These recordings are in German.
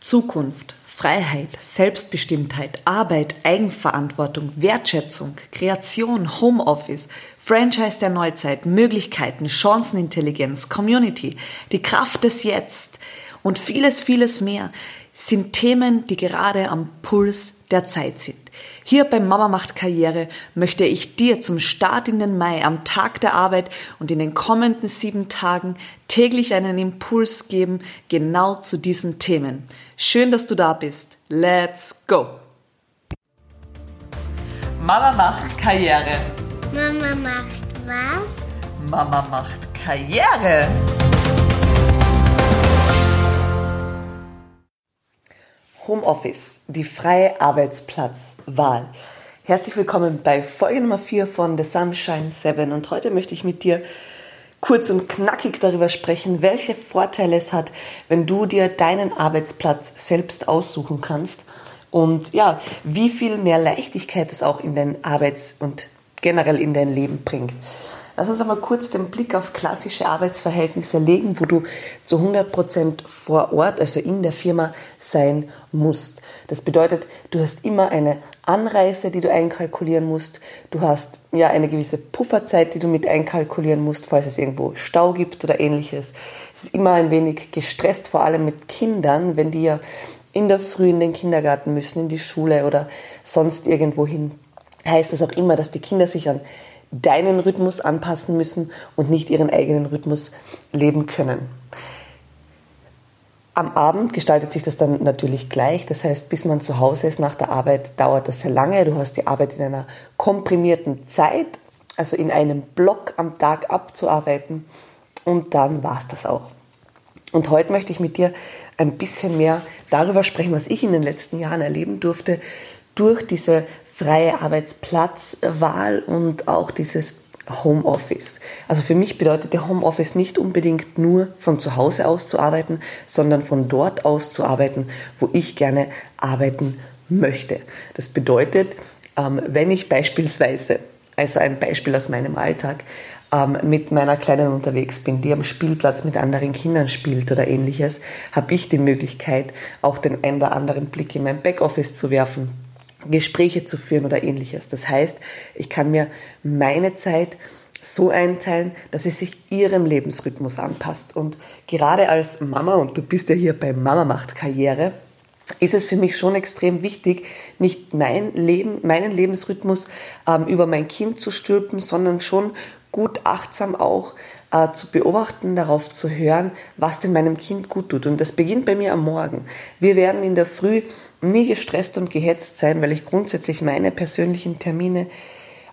Zukunft, Freiheit, Selbstbestimmtheit, Arbeit, Eigenverantwortung, Wertschätzung, Kreation, Homeoffice, Franchise der Neuzeit, Möglichkeiten, Chancenintelligenz, Community, die Kraft des Jetzt und vieles, vieles mehr sind Themen, die gerade am Puls der Zeit sind. Hier beim Mama macht Karriere möchte ich dir zum Start in den Mai am Tag der Arbeit und in den kommenden sieben Tagen täglich einen Impuls geben, genau zu diesen Themen. Schön, dass du da bist. Let's go! Mama macht Karriere. Mama macht was? Mama macht Karriere. Homeoffice, die freie Arbeitsplatzwahl. Herzlich willkommen bei Folge Nummer 4 von The Sunshine 7 und heute möchte ich mit dir kurz und knackig darüber sprechen, welche Vorteile es hat, wenn du dir deinen Arbeitsplatz selbst aussuchen kannst und ja, wie viel mehr Leichtigkeit es auch in dein Arbeits- und generell in dein Leben bringt. Lass uns einmal kurz den Blick auf klassische Arbeitsverhältnisse legen, wo du zu 100 Prozent vor Ort, also in der Firma sein musst. Das bedeutet, du hast immer eine Anreise, die du einkalkulieren musst. Du hast ja eine gewisse Pufferzeit, die du mit einkalkulieren musst, falls es irgendwo Stau gibt oder ähnliches. Es ist immer ein wenig gestresst, vor allem mit Kindern, wenn die ja in der Früh in den Kindergarten müssen, in die Schule oder sonst irgendwo hin. Heißt das auch immer, dass die Kinder sich an deinen Rhythmus anpassen müssen und nicht ihren eigenen Rhythmus leben können. Am Abend gestaltet sich das dann natürlich gleich. Das heißt, bis man zu Hause ist nach der Arbeit, dauert das sehr lange. Du hast die Arbeit in einer komprimierten Zeit, also in einem Block am Tag abzuarbeiten. Und dann war es das auch. Und heute möchte ich mit dir ein bisschen mehr darüber sprechen, was ich in den letzten Jahren erleben durfte durch diese freie Arbeitsplatzwahl und auch dieses Homeoffice. Also für mich bedeutet der Homeoffice nicht unbedingt nur von zu Hause aus zu arbeiten, sondern von dort aus zu arbeiten, wo ich gerne arbeiten möchte. Das bedeutet, ähm, wenn ich beispielsweise, also ein Beispiel aus meinem Alltag, ähm, mit meiner Kleinen unterwegs bin, die am Spielplatz mit anderen Kindern spielt oder ähnliches, habe ich die Möglichkeit, auch den einen oder anderen Blick in mein Backoffice zu werfen Gespräche zu führen oder ähnliches. Das heißt, ich kann mir meine Zeit so einteilen, dass sie sich ihrem Lebensrhythmus anpasst. Und gerade als Mama, und du bist ja hier bei Mama macht Karriere, ist es für mich schon extrem wichtig, nicht mein Leben, meinen Lebensrhythmus ähm, über mein Kind zu stülpen, sondern schon gut achtsam auch äh, zu beobachten, darauf zu hören, was denn meinem Kind gut tut. Und das beginnt bei mir am Morgen. Wir werden in der Früh nie gestresst und gehetzt sein, weil ich grundsätzlich meine persönlichen Termine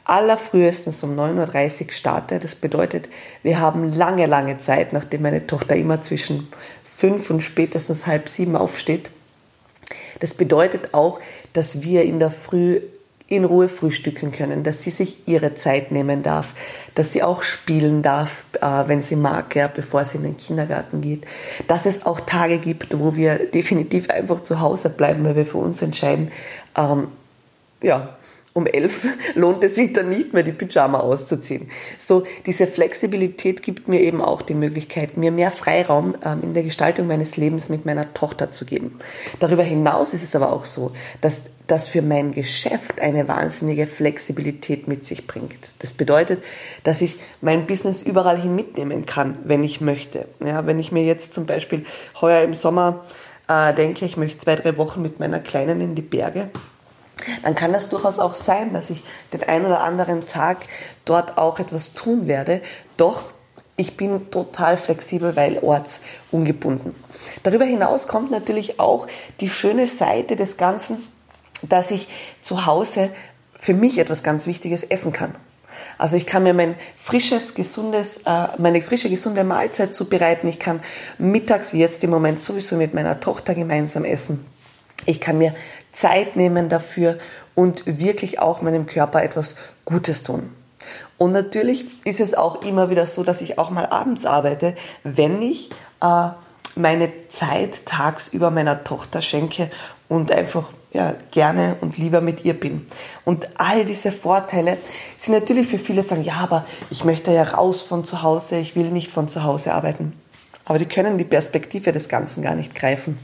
allerfrühestens um 9.30 Uhr starte. Das bedeutet, wir haben lange, lange Zeit, nachdem meine Tochter immer zwischen fünf und spätestens halb sieben aufsteht. Das bedeutet auch, dass wir in der Früh in Ruhe frühstücken können, dass sie sich ihre Zeit nehmen darf, dass sie auch spielen darf, äh, wenn sie mag, ja, bevor sie in den Kindergarten geht. Dass es auch Tage gibt, wo wir definitiv einfach zu Hause bleiben, weil wir für uns entscheiden, ähm, ja, um elf lohnt es sich dann nicht mehr, die Pyjama auszuziehen. So, diese Flexibilität gibt mir eben auch die Möglichkeit, mir mehr Freiraum ähm, in der Gestaltung meines Lebens mit meiner Tochter zu geben. Darüber hinaus ist es aber auch so, dass das für mein Geschäft eine wahnsinnige Flexibilität mit sich bringt. Das bedeutet, dass ich mein Business überall hin mitnehmen kann, wenn ich möchte. Ja, wenn ich mir jetzt zum Beispiel heuer im Sommer äh, denke, ich möchte zwei, drei Wochen mit meiner Kleinen in die Berge, dann kann das durchaus auch sein, dass ich den einen oder anderen Tag dort auch etwas tun werde. Doch ich bin total flexibel, weil ortsungebunden. Darüber hinaus kommt natürlich auch die schöne Seite des Ganzen, dass ich zu Hause für mich etwas ganz Wichtiges essen kann. Also ich kann mir mein frisches, gesundes, äh, meine frische, gesunde Mahlzeit zubereiten. Ich kann mittags jetzt im Moment sowieso mit meiner Tochter gemeinsam essen. Ich kann mir Zeit nehmen dafür und wirklich auch meinem Körper etwas Gutes tun. Und natürlich ist es auch immer wieder so, dass ich auch mal abends arbeite, wenn ich äh, meine Zeit tagsüber meiner Tochter schenke und einfach ja, gerne und lieber mit ihr bin. Und all diese Vorteile sind natürlich für viele sagen, ja, aber ich möchte ja raus von zu Hause, ich will nicht von zu Hause arbeiten. Aber die können die Perspektive des Ganzen gar nicht greifen.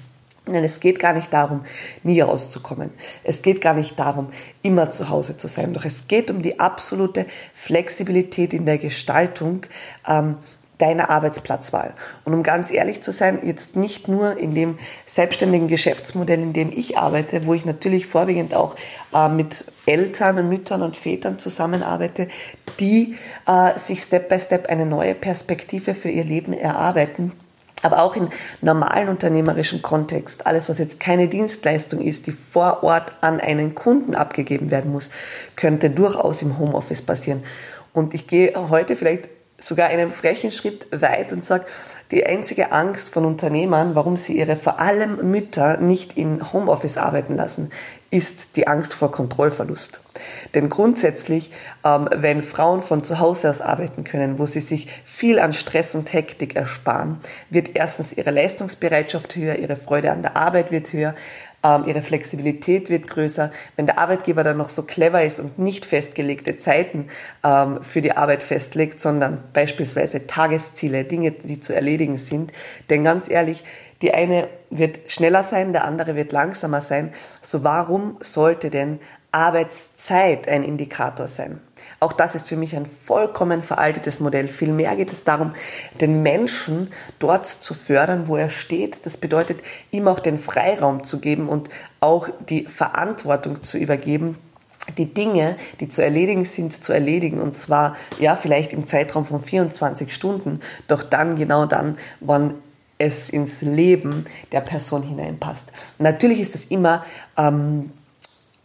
Denn es geht gar nicht darum, nie rauszukommen. Es geht gar nicht darum, immer zu Hause zu sein. Doch es geht um die absolute Flexibilität in der Gestaltung ähm, deiner Arbeitsplatzwahl. Und um ganz ehrlich zu sein, jetzt nicht nur in dem selbstständigen Geschäftsmodell, in dem ich arbeite, wo ich natürlich vorwiegend auch äh, mit Eltern und Müttern und Vätern zusammenarbeite, die äh, sich Step by Step eine neue Perspektive für ihr Leben erarbeiten aber auch in normalen unternehmerischen Kontext, alles was jetzt keine Dienstleistung ist, die vor Ort an einen Kunden abgegeben werden muss, könnte durchaus im Homeoffice passieren. Und ich gehe heute vielleicht sogar einen frechen Schritt weit und sage, die einzige Angst von Unternehmern, warum sie ihre vor allem Mütter nicht in Homeoffice arbeiten lassen, ist die Angst vor Kontrollverlust. Denn grundsätzlich, ähm, wenn Frauen von zu Hause aus arbeiten können, wo sie sich viel an Stress und Hektik ersparen, wird erstens ihre Leistungsbereitschaft höher, ihre Freude an der Arbeit wird höher, ähm, ihre Flexibilität wird größer. Wenn der Arbeitgeber dann noch so clever ist und nicht festgelegte Zeiten ähm, für die Arbeit festlegt, sondern beispielsweise Tagesziele, Dinge, die zu erledigen sind. Denn ganz ehrlich, die eine wird schneller sein, der andere wird langsamer sein. So warum sollte denn Arbeitszeit ein Indikator sein? Auch das ist für mich ein vollkommen veraltetes Modell. Vielmehr geht es darum, den Menschen dort zu fördern, wo er steht. Das bedeutet, ihm auch den Freiraum zu geben und auch die Verantwortung zu übergeben, die Dinge, die zu erledigen sind, zu erledigen. Und zwar, ja, vielleicht im Zeitraum von 24 Stunden, doch dann, genau dann, wann es ins Leben der Person hineinpasst. Natürlich ist es immer ähm,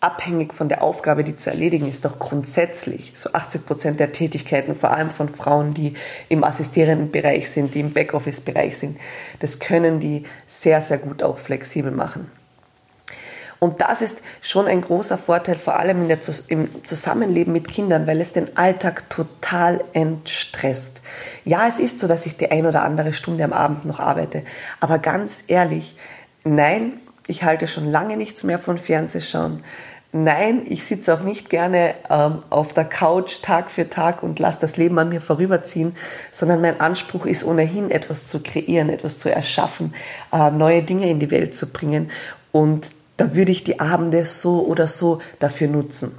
abhängig von der Aufgabe, die zu erledigen ist, doch grundsätzlich so 80 Prozent der Tätigkeiten, vor allem von Frauen, die im assistierenden Bereich sind, die im Backoffice-Bereich sind, das können die sehr, sehr gut auch flexibel machen. Und das ist schon ein großer Vorteil, vor allem der, im Zusammenleben mit Kindern, weil es den Alltag total entstresst. Ja, es ist so, dass ich die ein oder andere Stunde am Abend noch arbeite. Aber ganz ehrlich, nein, ich halte schon lange nichts mehr von Fernsehschauen. Nein, ich sitze auch nicht gerne ähm, auf der Couch Tag für Tag und lasse das Leben an mir vorüberziehen, sondern mein Anspruch ist ohnehin etwas zu kreieren, etwas zu erschaffen, äh, neue Dinge in die Welt zu bringen. Und da würde ich die Abende so oder so dafür nutzen.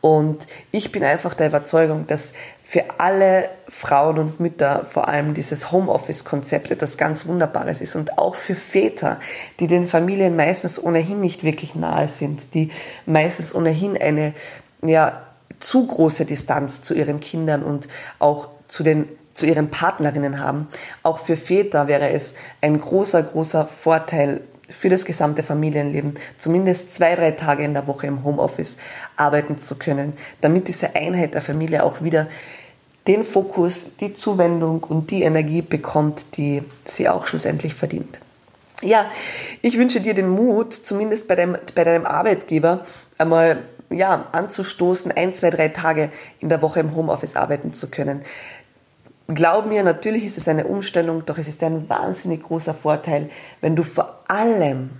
Und ich bin einfach der Überzeugung, dass für alle Frauen und Mütter vor allem dieses Homeoffice-Konzept etwas ganz Wunderbares ist und auch für Väter, die den Familien meistens ohnehin nicht wirklich nahe sind, die meistens ohnehin eine ja, zu große Distanz zu ihren Kindern und auch zu den zu ihren Partnerinnen haben. Auch für Väter wäre es ein großer, großer Vorteil, für das gesamte Familienleben zumindest zwei, drei Tage in der Woche im Homeoffice arbeiten zu können, damit diese Einheit der Familie auch wieder den Fokus, die Zuwendung und die Energie bekommt, die sie auch schlussendlich verdient. Ja, ich wünsche dir den Mut, zumindest bei deinem, bei deinem Arbeitgeber einmal ja, anzustoßen, ein, zwei, drei Tage in der Woche im Homeoffice arbeiten zu können. Glaub mir, natürlich ist es eine Umstellung, doch es ist ein wahnsinnig großer Vorteil, wenn du vor allem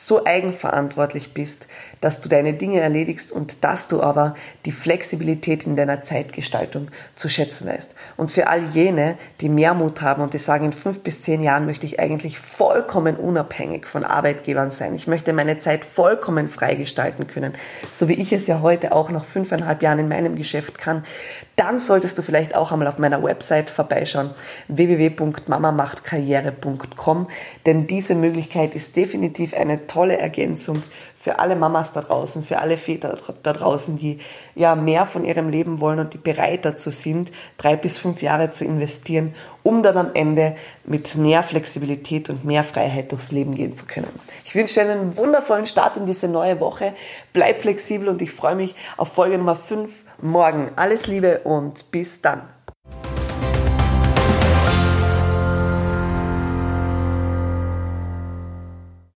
so eigenverantwortlich bist, dass du deine Dinge erledigst und dass du aber die Flexibilität in deiner Zeitgestaltung zu schätzen weißt. Und für all jene, die mehr Mut haben und die sagen, in fünf bis zehn Jahren möchte ich eigentlich vollkommen unabhängig von Arbeitgebern sein. Ich möchte meine Zeit vollkommen frei gestalten können, so wie ich es ja heute auch nach fünfeinhalb Jahren in meinem Geschäft kann. Dann solltest du vielleicht auch einmal auf meiner Website vorbeischauen, www.mamamachtkarriere.com, denn diese Möglichkeit ist definitiv eine tolle Ergänzung für alle Mamas da draußen, für alle Väter da draußen, die ja mehr von ihrem Leben wollen und die bereit dazu sind, drei bis fünf Jahre zu investieren, um dann am Ende mit mehr Flexibilität und mehr Freiheit durchs Leben gehen zu können. Ich wünsche dir einen wundervollen Start in diese neue Woche. Bleib flexibel und ich freue mich auf Folge Nummer 5 morgen. Alles Liebe und bis dann.